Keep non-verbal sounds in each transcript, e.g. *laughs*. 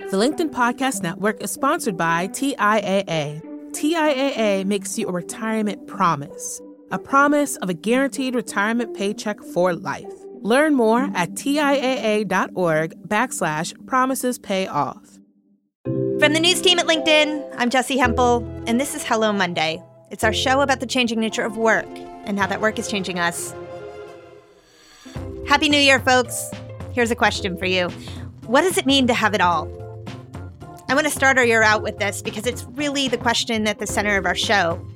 The LinkedIn Podcast Network is sponsored by TIAA. TIAA makes you a retirement promise, a promise of a guaranteed retirement paycheck for life. Learn more at TIAA.org backslash promises pay off. From the news team at LinkedIn, I'm Jessi Hempel, and this is Hello Monday. It's our show about the changing nature of work and how that work is changing us. Happy New Year, folks. Here's a question for you What does it mean to have it all? I want to start our year out with this because it's really the question at the center of our show.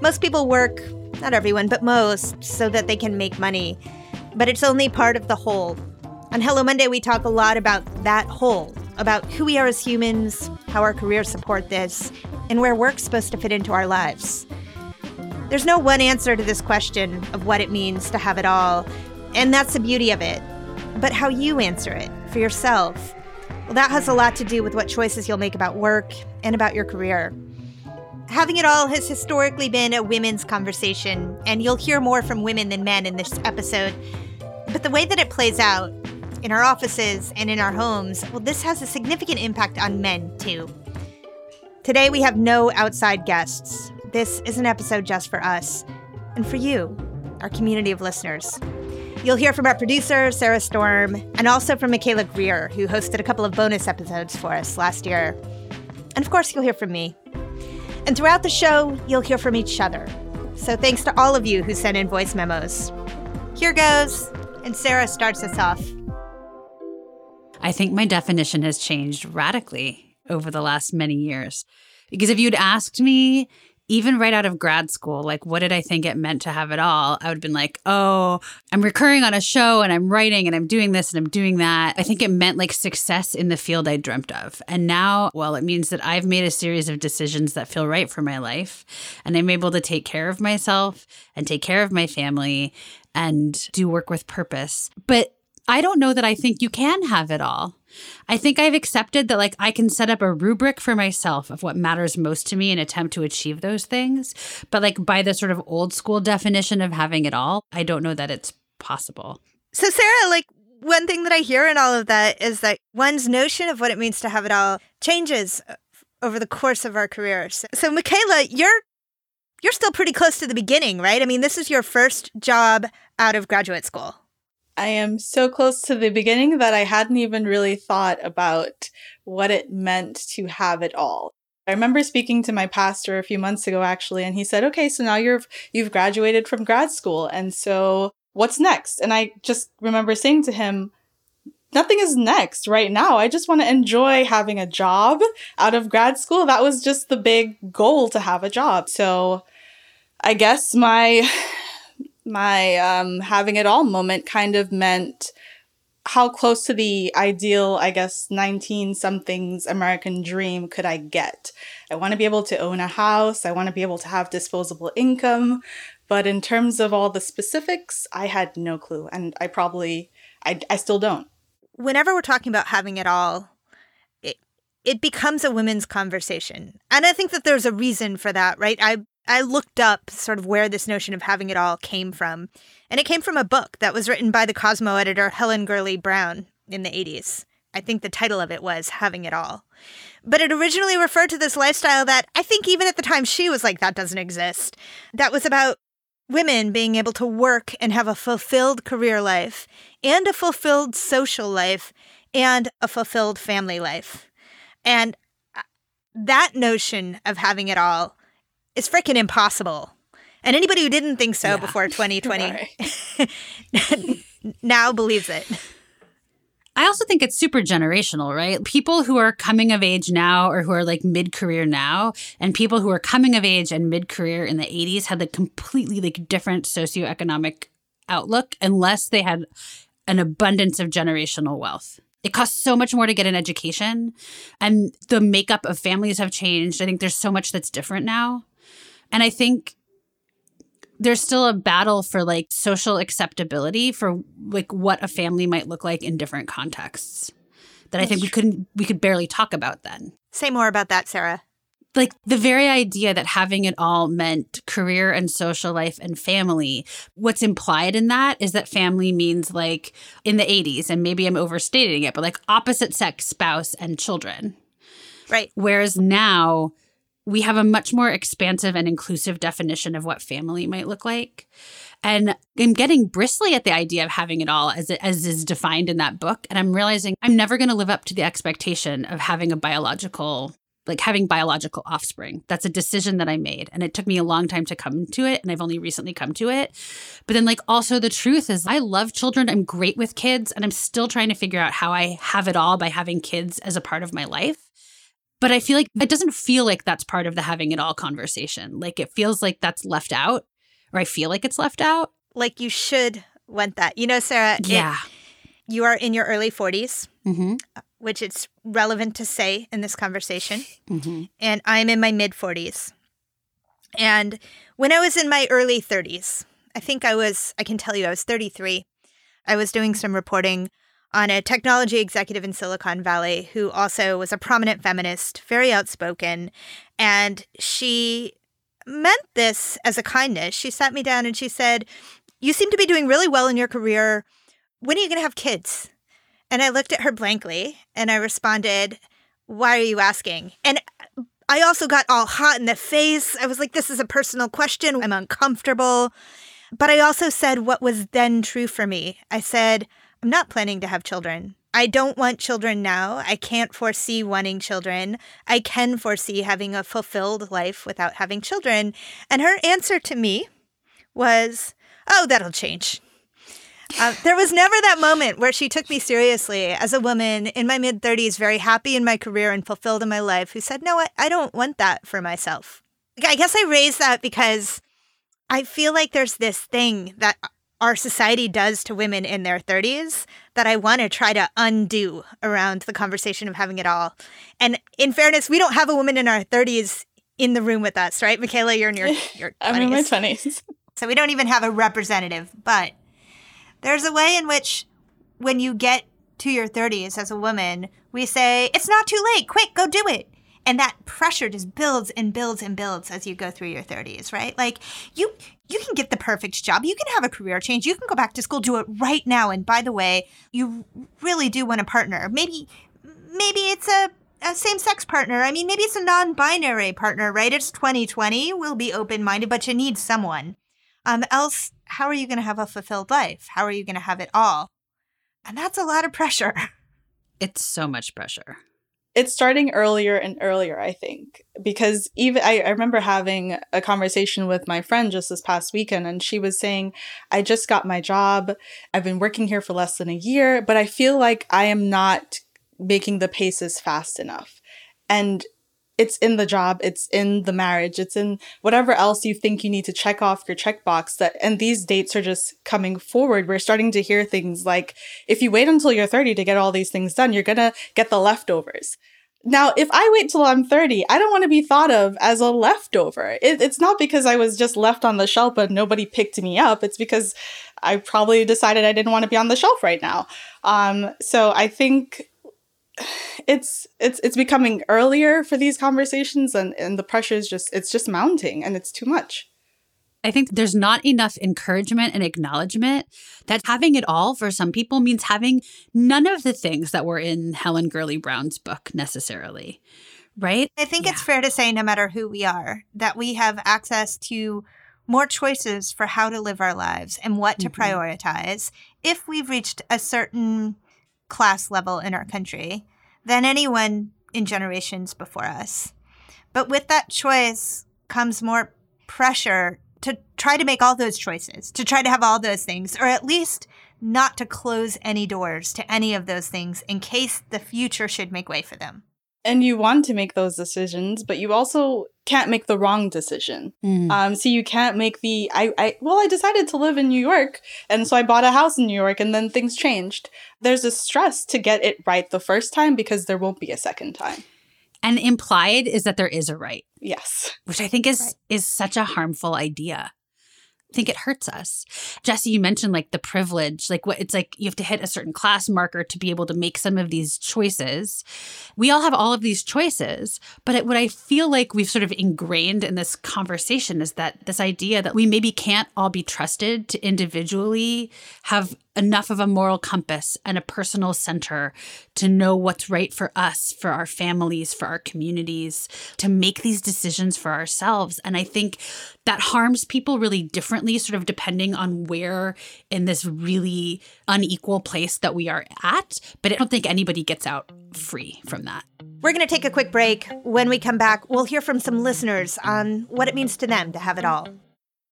Most people work, not everyone, but most, so that they can make money. But it's only part of the whole. On Hello Monday, we talk a lot about that whole, about who we are as humans, how our careers support this, and where work's supposed to fit into our lives. There's no one answer to this question of what it means to have it all, and that's the beauty of it. But how you answer it for yourself well, that has a lot to do with what choices you'll make about work and about your career. Having it all has historically been a women's conversation, and you'll hear more from women than men in this episode. But the way that it plays out in our offices and in our homes, well, this has a significant impact on men too. Today, we have no outside guests. This is an episode just for us and for you, our community of listeners. You'll hear from our producer, Sarah Storm, and also from Michaela Greer, who hosted a couple of bonus episodes for us last year. And of course, you'll hear from me. And throughout the show, you'll hear from each other. So thanks to all of you who sent in voice memos. Here goes, and Sarah starts us off. I think my definition has changed radically over the last many years. Because if you'd asked me even right out of grad school, like what did I think it meant to have it all? I would have been like, oh, I'm recurring on a show and I'm writing and I'm doing this and I'm doing that. I think it meant like success in the field I dreamt of. And now, well, it means that I've made a series of decisions that feel right for my life. And I'm able to take care of myself and take care of my family and do work with purpose. But I don't know that I think you can have it all. I think I've accepted that like I can set up a rubric for myself of what matters most to me and attempt to achieve those things. But like by the sort of old school definition of having it all, I don't know that it's possible. So Sarah, like one thing that I hear in all of that is that one's notion of what it means to have it all changes over the course of our careers. So Michaela, you're you're still pretty close to the beginning, right? I mean, this is your first job out of graduate school. I am so close to the beginning that I hadn't even really thought about what it meant to have it all. I remember speaking to my pastor a few months ago actually and he said, "Okay, so now you're you've graduated from grad school and so what's next?" And I just remember saying to him, nothing is next right now. I just want to enjoy having a job out of grad school. That was just the big goal to have a job. So I guess my my um, having it all moment kind of meant how close to the ideal, I guess, 19 somethings American dream could I get? I want to be able to own a house. I want to be able to have disposable income. But in terms of all the specifics, I had no clue. And I probably, I, I still don't. Whenever we're talking about having it all, it, it becomes a women's conversation. And I think that there's a reason for that, right? I I looked up sort of where this notion of having it all came from. And it came from a book that was written by the Cosmo editor Helen Gurley Brown in the 80s. I think the title of it was Having It All. But it originally referred to this lifestyle that I think even at the time she was like, that doesn't exist. That was about women being able to work and have a fulfilled career life and a fulfilled social life and a fulfilled family life. And uh, that notion of having it all is freaking impossible. And anybody who didn't think so yeah. before *laughs* 2020 *laughs* now believes it. I also think it's super generational, right? People who are coming of age now or who are like mid career now, and people who are coming of age and mid career in the 80s had like completely like different socioeconomic outlook unless they had an abundance of generational wealth. It costs so much more to get an education, and the makeup of families have changed. I think there's so much that's different now. And I think there's still a battle for like social acceptability for like what a family might look like in different contexts that I think we couldn't we could barely talk about then. Say more about that, Sarah. like the very idea that having it all meant career and social life and family. What's implied in that is that family means like in the 80s, and maybe I'm overstating it, but like opposite sex spouse and children. Right. Whereas now we have a much more expansive and inclusive definition of what family might look like. And I'm getting bristly at the idea of having it all as, it, as is defined in that book. And I'm realizing I'm never going to live up to the expectation of having a biological, like having biological offspring. That's a decision that I made. And it took me a long time to come to it. And I've only recently come to it. But then, like, also the truth is, I love children. I'm great with kids. And I'm still trying to figure out how I have it all by having kids as a part of my life. But I feel like it doesn't feel like that's part of the having it all conversation. Like it feels like that's left out, or I feel like it's left out. Like you should want that. You know, Sarah, it- Yeah. you are in your early 40s, Mm-hmm. which it's relevant to say in this conversation. Mm-hmm. and I'm in my mid 40s. And when I was in my early 30s, I think I was, I can tell you, I was 33. I was doing some reporting on a technology executive in Silicon Valley who also was a prominent feminist, very outspoken. And she meant this as a kindness. She sat me down and she said, You seem to be doing really well in your career. When are you going to have kids? And I looked at her blankly and I responded, Why are you asking? And I also got all hot in the face. I was like, This is a personal question. I'm uncomfortable. But I also said what was then true for me. I said, I'm not planning to have children. I don't want children now. I can't foresee wanting children. I can foresee having a fulfilled life without having children. And her answer to me was, Oh, that'll change. Uh, there was never that moment where she took me seriously as a woman in my mid 30s, very happy in my career and fulfilled in my life, who said, No, I, I don't want that for myself. I guess I raised that because I feel like there's this thing that our society does to women in their 30s that I want to try to undo around the conversation of having it all. And in fairness, we don't have a woman in our 30s in the room with us, right? Michaela, you're in your, *laughs* your 20s. I'm in my 20s. So we don't even have a representative, but there's a way in which when you get to your 30s as a woman, we say, it's not too late, quick, go do it. And that pressure just builds and builds and builds as you go through your 30s, right? Like you you can get the perfect job. You can have a career change. You can go back to school, do it right now. And by the way, you really do want a partner. Maybe maybe it's a a same sex partner. I mean, maybe it's a non binary partner, right? It's 2020. We'll be open minded, but you need someone. Um, else, how are you going to have a fulfilled life? How are you going to have it all? And that's a lot of pressure. *laughs* It's so much pressure. It's starting earlier and earlier i think because even I, I remember having a conversation with my friend just this past weekend and she was saying i just got my job. I've been working here for less than a year but i feel like i am not making the paces fast enough. And it's in the job it's in the marriage it's in whatever else you think you need to check off your checkbox that and these dates are just coming forward we're starting to hear things like if you wait until you're 30 to get all these things done you're gonna get the leftovers now, if I wait till I'm 30, I don't want to be thought of as a leftover. It, it's not because I was just left on the shelf and nobody picked me up. It's because I probably decided I didn't want to be on the shelf right now. Um, so I think it's it's it's becoming earlier for these conversations, and and the pressure is just it's just mounting, and it's too much. I think there's not enough encouragement and acknowledgement that having it all for some people means having none of the things that were in Helen Gurley Brown's book necessarily. Right? I think it's fair to say, no matter who we are, that we have access to more choices for how to live our lives and what to Mhm. prioritize if we've reached a certain class level in our country than anyone in generations before us. But with that choice comes more pressure to try to make all those choices, to try to have all those things, or at least not to close any doors to any of those things in case the future should make way for them. And you want to make those decisions, but you also can't make the wrong decision. Mm. Um, so you can't make the I, I well, I decided to live in New York, and so I bought a house in New York, and then things changed. There's a stress to get it right the first time because there won't be a second time. and implied is that there is a right, Yes. which I think is Right. is such a harmful idea. Think it hurts us. Jessi, you mentioned like the privilege, like what it's like you have to hit a certain class marker to be able to make some of these choices. We all have all of these choices, but it, what I feel like we've sort of ingrained in this conversation is that this idea that we maybe can't all be trusted to individually have enough of a moral compass and a personal center to know what's right for us, for our families, for our communities, to make these decisions for ourselves. And I think that harms people really differently, sort of depending on where in this really unequal place that we are at. But I don't think anybody gets out free from that. We're going to take a quick break. When we come back, we'll hear from some listeners on what it means to them to have it all.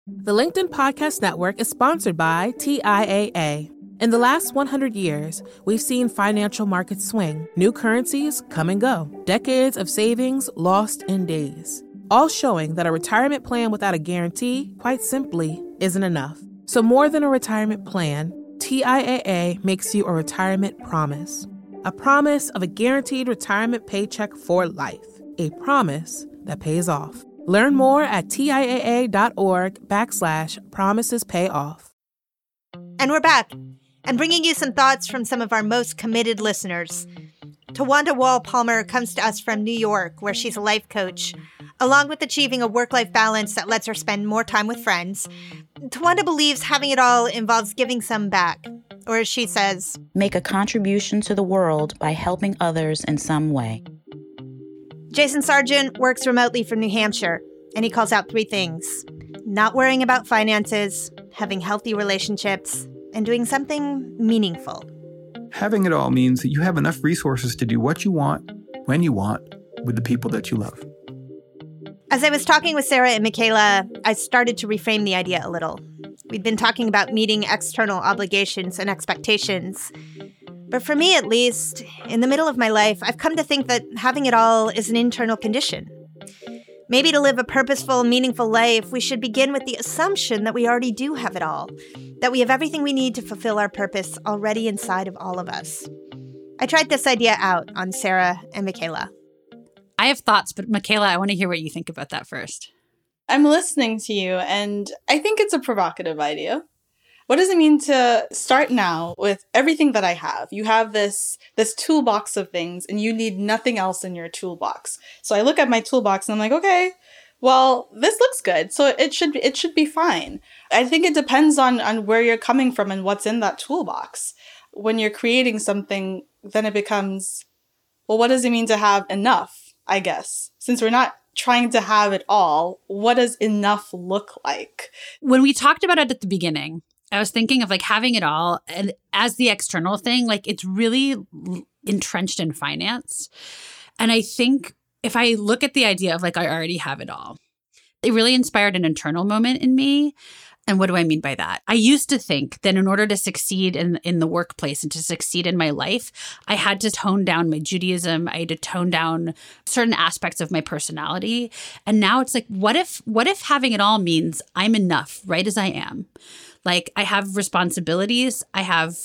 The LinkedIn Podcast Network is sponsored by TIAA. In the last 100 years, we've seen financial markets swing, new currencies come and go, decades of savings lost in days, all showing that a retirement plan without a guarantee, quite simply, isn't enough. So, more than a retirement plan, TIAA makes you a retirement promise a promise of a guaranteed retirement paycheck for life, a promise that pays off. Learn more at TIAA.org backslash promises pay off. And we're back and bringing you some thoughts from some of our most committed listeners. Tawanda Wall Palmer comes to us from New York, where she's a life coach. Along with achieving a work life balance that lets her spend more time with friends, Tawanda believes having it all involves giving some back. Or as she says, make a contribution to the world by helping others in some way. Jason Sargent works remotely from New Hampshire, and he calls out three things not worrying about finances, having healthy relationships, and doing something meaningful. Having it all means that you have enough resources to do what you want, when you want, with the people that you love. As I was talking with Sarah and Michaela, I started to reframe the idea a little. We'd been talking about meeting external obligations and expectations. But for me, at least, in the middle of my life, I've come to think that having it all is an internal condition. Maybe to live a purposeful, meaningful life, we should begin with the assumption that we already do have it all, that we have everything we need to fulfill our purpose already inside of all of us. I tried this idea out on Sarah and Michaela. I have thoughts, but Michaela, I want to hear what you think about that first. I'm listening to you, and I think it's a provocative idea. What does it mean to start now with everything that I have? You have this this toolbox of things and you need nothing else in your toolbox. So I look at my toolbox and I'm like, okay, well, this looks good. So it should it should be fine. I think it depends on on where you're coming from and what's in that toolbox. When you're creating something, then it becomes well, what does it mean to have enough? I guess. Since we're not trying to have it all, what does enough look like? When we talked about it at the beginning, I was thinking of like having it all and as the external thing, like it's really entrenched in finance. And I think if I look at the idea of like I already have it all, it really inspired an internal moment in me. And what do I mean by that? I used to think that in order to succeed in, in the workplace and to succeed in my life, I had to tone down my Judaism. I had to tone down certain aspects of my personality. And now it's like, what if, what if having it all means I'm enough right as I am? Like I have responsibilities, I have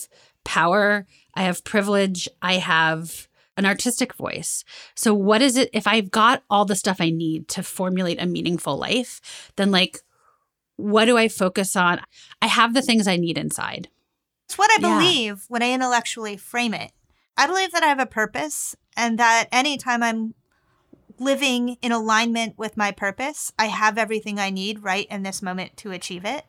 power, I have privilege, I have an artistic voice. So what is it if I've got all the stuff I need to formulate a meaningful life, then like what do I focus on? I have the things I need inside. It's what I believe yeah. when I intellectually frame it. I believe that I have a purpose and that anytime I'm living in alignment with my purpose, I have everything I need right in this moment to achieve it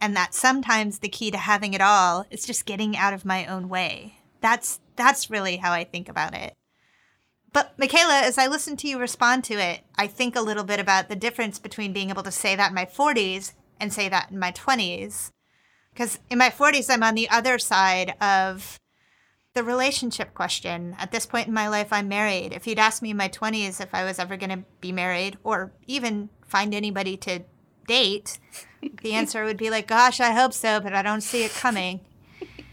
and that sometimes the key to having it all is just getting out of my own way. That's that's really how I think about it. But Michaela, as I listen to you respond to it, I think a little bit about the difference between being able to say that in my 40s and say that in my 20s. Because in my 40s, I'm on the other side of the relationship question. At this point in my life, I'm married. If you'd asked me in my 20s if I was ever going to be married or even find anybody to date, the answer would be like, gosh, I hope so, but I don't see it coming.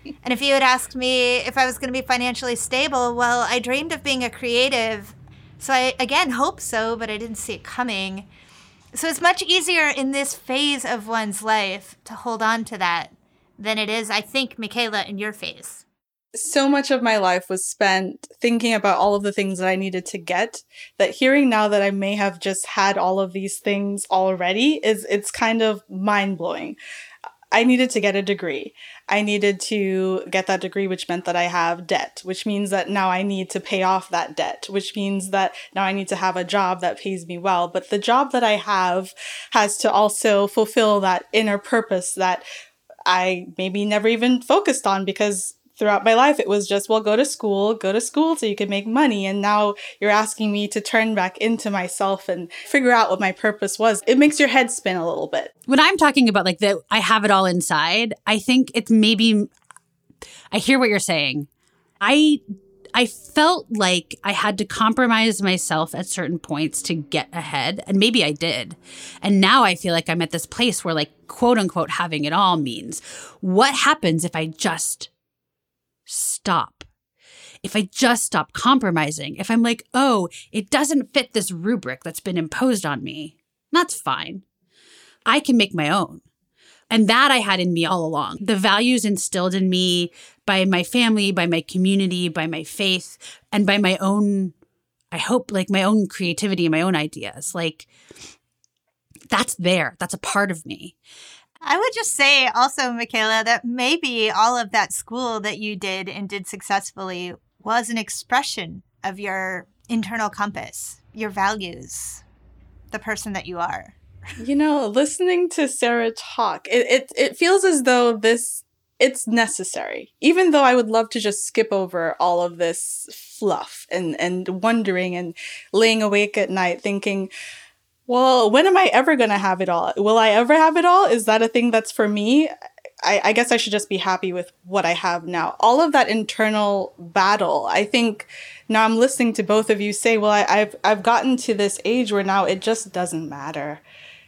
*laughs* and if you had asked me if I was going to be financially stable, well, I dreamed of being a creative. So I, again, hope so, but I didn't see it coming. So it's much easier in this phase of one's life to hold on to that than it is, I think, Michaela, in your phase. so much of my life was spent thinking about all of the things that I needed to get that hearing now that I may have just had all of these things already is it's kind of mind-blowing. I needed to get a degree. I needed to get that degree, which meant that I have debt, which means that now I need to pay off that debt, which means that now I need to have a job that pays me well. But the job that I have has to also fulfill that inner purpose that I maybe never even focused on because throughout my life it was just well go to school go to school so you can make money and now you're asking me to turn back into myself and figure out what my purpose was it makes your head spin a little bit when i'm talking about like that i have it all inside i think it's maybe i hear what you're saying i I felt like I had to compromise myself at certain points to get ahead. And maybe I did. And now I feel like I'm at this place where, like, quote unquote, having it all means what happens if I just stop. If I just stop compromising, if I'm like, oh, it doesn't fit this rubric that's been imposed on me, that's fine. I can make my own. And that I had in me all along. The values instilled in me by my family, by my community, by my faith, and by my own, I hope, like my own creativity my own ideas. Like, that's there. That's a part of me. I would just say also, Michaela, that maybe all of that school that you did and did successfully was an expression of your internal compass, your values, the person that you are. You know, listening to Sarah talk, it, it, it feels as though this it's necessary. Even though I would love to just skip over all of this fluff and, and wondering and laying awake at night thinking, well, when am I ever going to have it all? Will I ever have it all? Is that a thing that's for me? I, I, guess I should just be happy with what I have now. All of that internal battle, I think now I'm listening to both of you say, well, I, have I've gotten to this age where now it just doesn't matter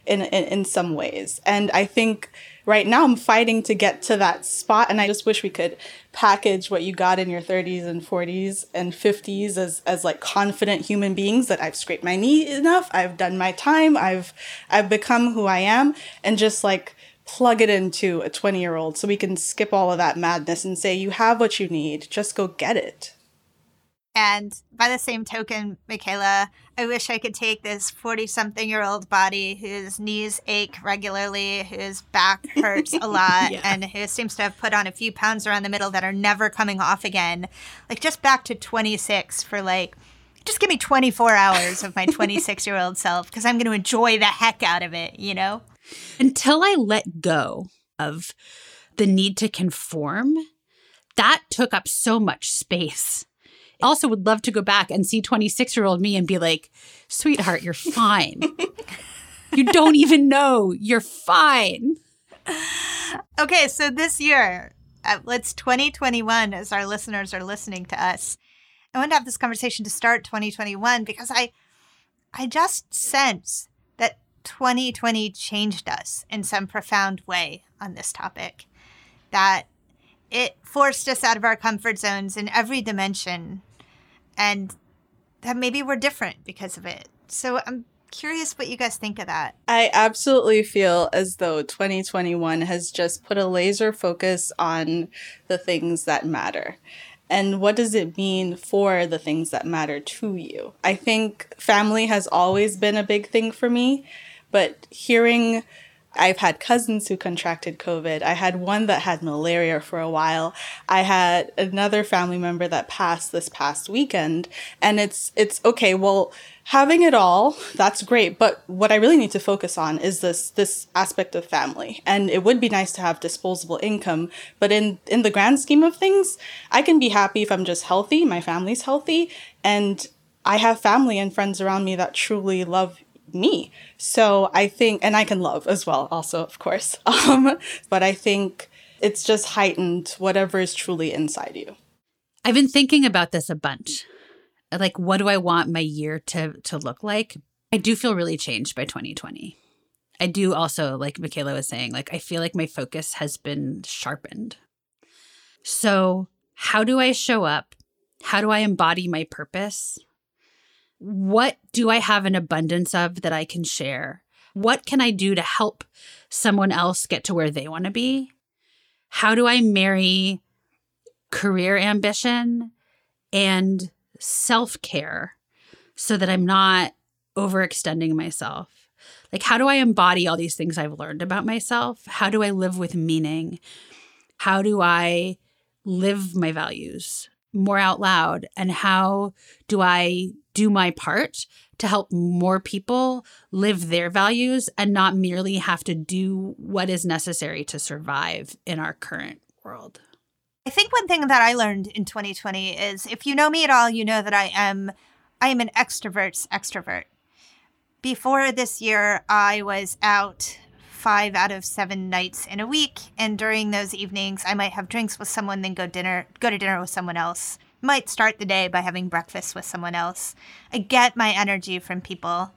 in, in, in some ways. And I think right now I'm fighting to get to that spot. And I just wish we could package what you got in your 30s and 40s and 50s as, as like confident human beings that I've scraped my knee enough. I've done my time. I've, I've become who I am and just like plug it into a 20 year old so we can skip all of that madness and say, you have what you need. Just go get it. And by the same token, Michaela, I wish I could take this 40 something year old body whose knees ache regularly, whose back *laughs* hurts a lot, yeah. and who seems to have put on a few pounds around the middle that are never coming off again. Like just back to 26 for like, just give me 24 hours of my *laughs* 26 year old self because I'm going to enjoy the heck out of it, you know? Until I let go of the need to conform, that took up so much space also would love to go back and see 26 year old me and be like, sweetheart, you're fine. *laughs* you don't even know. You're fine. Okay, so this year, uh, let's 2021 as our listeners are listening to us. I want to have this conversation to start 2021 because I I just sense that 2020 changed us in some profound way on this topic. That it forced us out of our comfort zones in every dimension and that maybe we're different because of it. So I'm curious what you guys think of that. I absolutely feel as though 2021 has just put a laser focus on the things that matter. And what does it mean for the things that matter to you? I think family has always been a big thing for me, but hearing I've had cousins who contracted COVID. I had one that had malaria for a while. I had another family member that passed this past weekend. And it's, it's okay. Well, having it all, that's great. But what I really need to focus on is this, this aspect of family. And it would be nice to have disposable income. But in, in the grand scheme of things, I can be happy if I'm just healthy, my family's healthy, and I have family and friends around me that truly love me. So I think, and I can love as well, also, of course. *laughs* Um, but I think it's just heightened whatever is truly inside you. I've been thinking about this a bunch. Like, what do I want my year to to look like? I do feel really changed by 2020. I do also, like Michaela was saying, like I feel like my focus has been sharpened. So, how do I show up? How do I embody my purpose? What do I have an abundance of that I can share? What can I do to help someone else get to where they want to be? How do I marry career ambition and self care so that I'm not overextending myself. Like, how do I embody all these things I've learned about myself? How do I live with meaning? How do I live my values more out loud? And how do I do my part to help more people live their values and not merely have to do what is necessary to survive in our current world? I think one thing that I learned in 2020 is if you know me at all, you know that I am I am an extrovert's extrovert. Before this year, I was out five out of seven nights in a week, and during those evenings, I might have drinks with someone, then go dinner, go to dinner with someone else. Might start the day by having breakfast with someone else. I get my energy from people.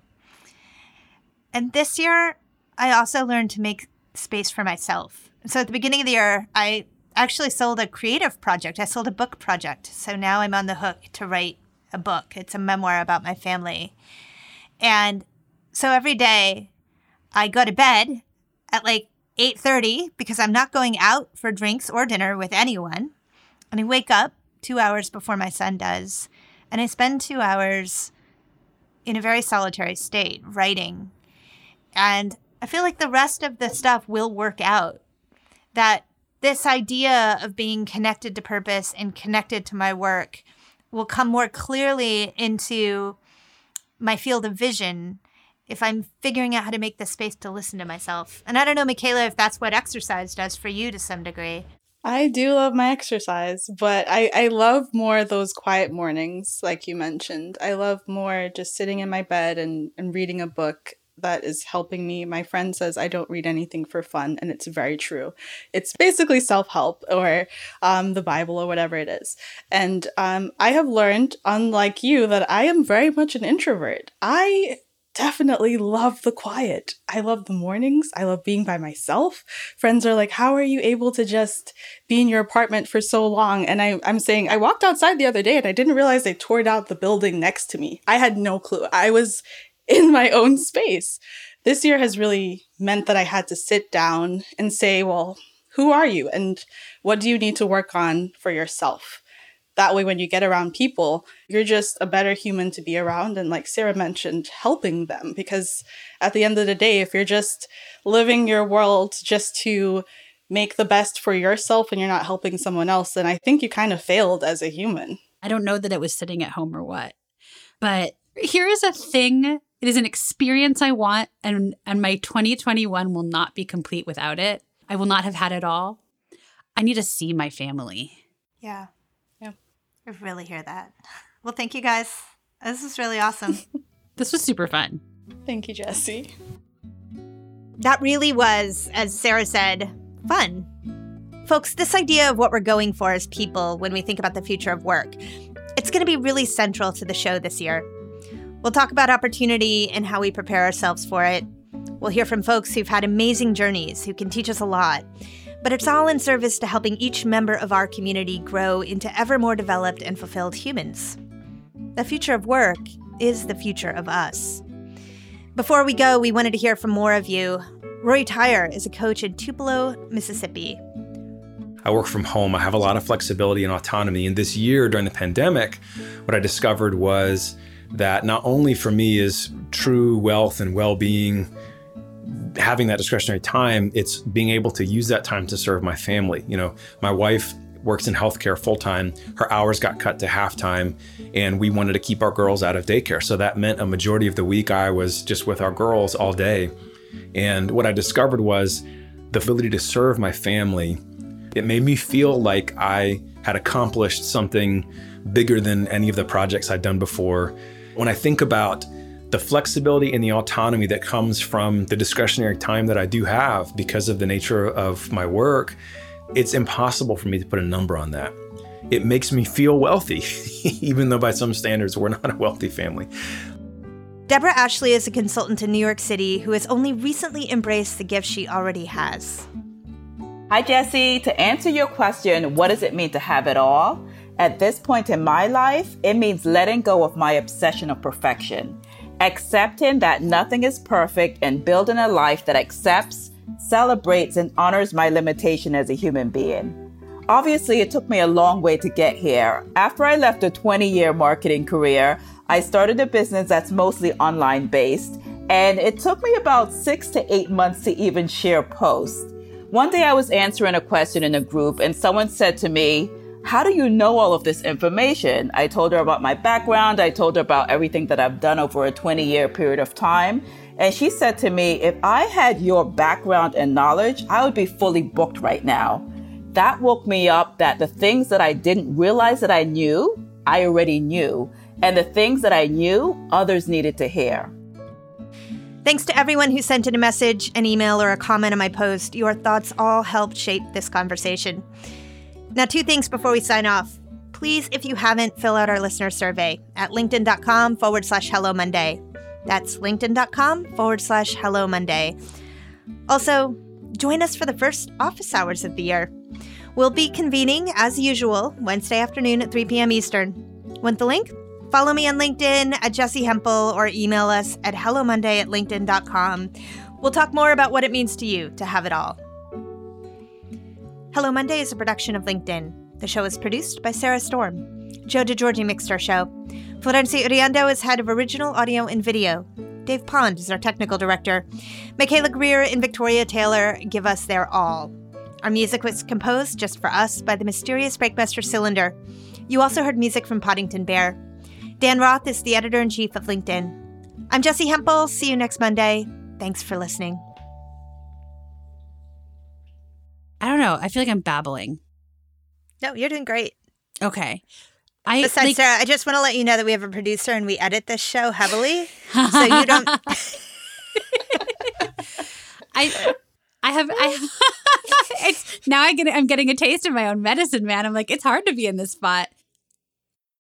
And this year, I also learned to make space for myself. So at the beginning of the year, I actually sold a creative project. I sold a book project. So now I'm on the hook to write a book. It's a memoir about my family. And so every day I go to bed at like 8:30 because I'm not going out for drinks or dinner with anyone. And I wake up 2 hours before my son does, and I spend 2 hours in a very solitary state writing. And I feel like the rest of the stuff will work out. That this idea of being connected to purpose and connected to my work will come more clearly into my field of vision if I'm figuring out how to make the space to listen to myself. And I don't know, Michaela, if that's what exercise does for you to some degree. I do love my exercise, but I, I love more those quiet mornings, like you mentioned. I love more just sitting in my bed and, and reading a book that is helping me. My friend says I don't read anything for fun, and it's very true. It's basically self help or um, the Bible or whatever it is. And um, I have learned, unlike you, that I am very much an introvert. I definitely love the quiet. I love the mornings. I love being by myself. Friends are like, How are you able to just be in your apartment for so long? And I, I'm saying, I walked outside the other day and I didn't realize they tore down the building next to me. I had no clue. I was *laughs* in my own space. This year has really meant that I had to sit down and say, well, who are you and what do you need to work on for yourself? That way, when you get around people, you're just a better human to be around. And like Sarah mentioned, helping them. Because at the end of the day, if you're just living your world just to make the best for yourself and you're not helping someone else, then I think you kind of failed as a human. I don't know that it was sitting at home or what, but here is a thing it is an experience I want, and, and my 2021 will not be complete without it. I will not have had it all. I need to see my family. Yeah. Yeah. I really hear that. Well, thank you guys. This is really awesome. *laughs* this was super fun. Thank you, Jessi. That really was, as Sarah said, fun. Folks, this idea of what we're going for as people when we think about the future of work, it's going to be really central to the show this year. We'll talk about opportunity and how we prepare ourselves for it. We'll hear from folks who've had amazing journeys who can teach us a lot. But it's all in service to helping each member of our community grow into ever more developed and fulfilled humans. The future of work is the future of us. Before we go, we wanted to hear from more of you. Roy Tyre is a coach in Tupelo, Mississippi. I work from home. I have a lot of flexibility and autonomy. And this year during the pandemic, what I discovered was that not only for me is true wealth and well being having that discretionary time, it's being able to use that time to serve my family. You know, my wife works in healthcare full time. Her hours got cut to half time, and we wanted to keep our girls out of daycare. So that meant a majority of the week I was just with our girls all day. And what I discovered was the ability to serve my family. It made me feel like I had accomplished something bigger than any of the projects I'd done before. When I think about the flexibility and the autonomy that comes from the discretionary time that I do have because of the nature of my work, it's impossible for me to put a number on that. It makes me feel wealthy, *laughs* even though by some standards we're not a wealthy family. Deborah Ashley is a consultant in New York City who has only recently embraced the gift she already has. Hi, Jessi. To answer your question, what does it mean to have it all? At this point in my life, it means letting go of my obsession of perfection, accepting that nothing is perfect, and building a life that accepts, celebrates, and honors my limitation as a human being. Obviously, it took me a long way to get here. After I left a 20 year marketing career, I started a business that's mostly online based, and it took me about six to eight months to even share posts. One day I was answering a question in a group, and someone said to me, How do you know all of this information? I told her about my background, I told her about everything that I've done over a 20 year period of time. And she said to me, If I had your background and knowledge, I would be fully booked right now. That woke me up that the things that I didn't realize that I knew, I already knew. And the things that I knew, others needed to hear. Thanks to everyone who sent in a message, an email, or a comment on my post. Your thoughts all helped shape this conversation. Now, two things before we sign off. Please, if you haven't, fill out our listener survey at linkedin.com forward slash hello Monday. That's linkedin.com forward slash hello Monday. Also, join us for the first office hours of the year. We'll be convening, as usual, Wednesday afternoon at 3 p.m. Eastern. Want the link? Follow me on LinkedIn at Jessi Hempel or email us at hellomonday at linkedin.com. We'll talk more about what it means to you to have it all. Hello Monday is a production of LinkedIn. The show is produced by Sarah Storm. Joe DeGiorgi mixed our show. Florencia Iriondo is head of original audio and video. Dave Pond is our technical director. Michaela Greer and Victoria Taylor give us their all. Our music was composed just for us by the mysterious Breakmaster Cylinder. You also heard music from Poddington Bear. Dan Roth is the editor in chief of LinkedIn. I'm Jessi Hempel. See you next Monday. Thanks for listening. I don't know. I feel like I'm babbling. No, you're doing great. Okay. I Besides, like, Sarah, I just want to let you know that we have a producer and we edit this show heavily. so you *laughs* don't. I I have I have, *laughs* it's now I get I'm getting a taste of my own medicine, man. I'm like it's hard to be in this spot.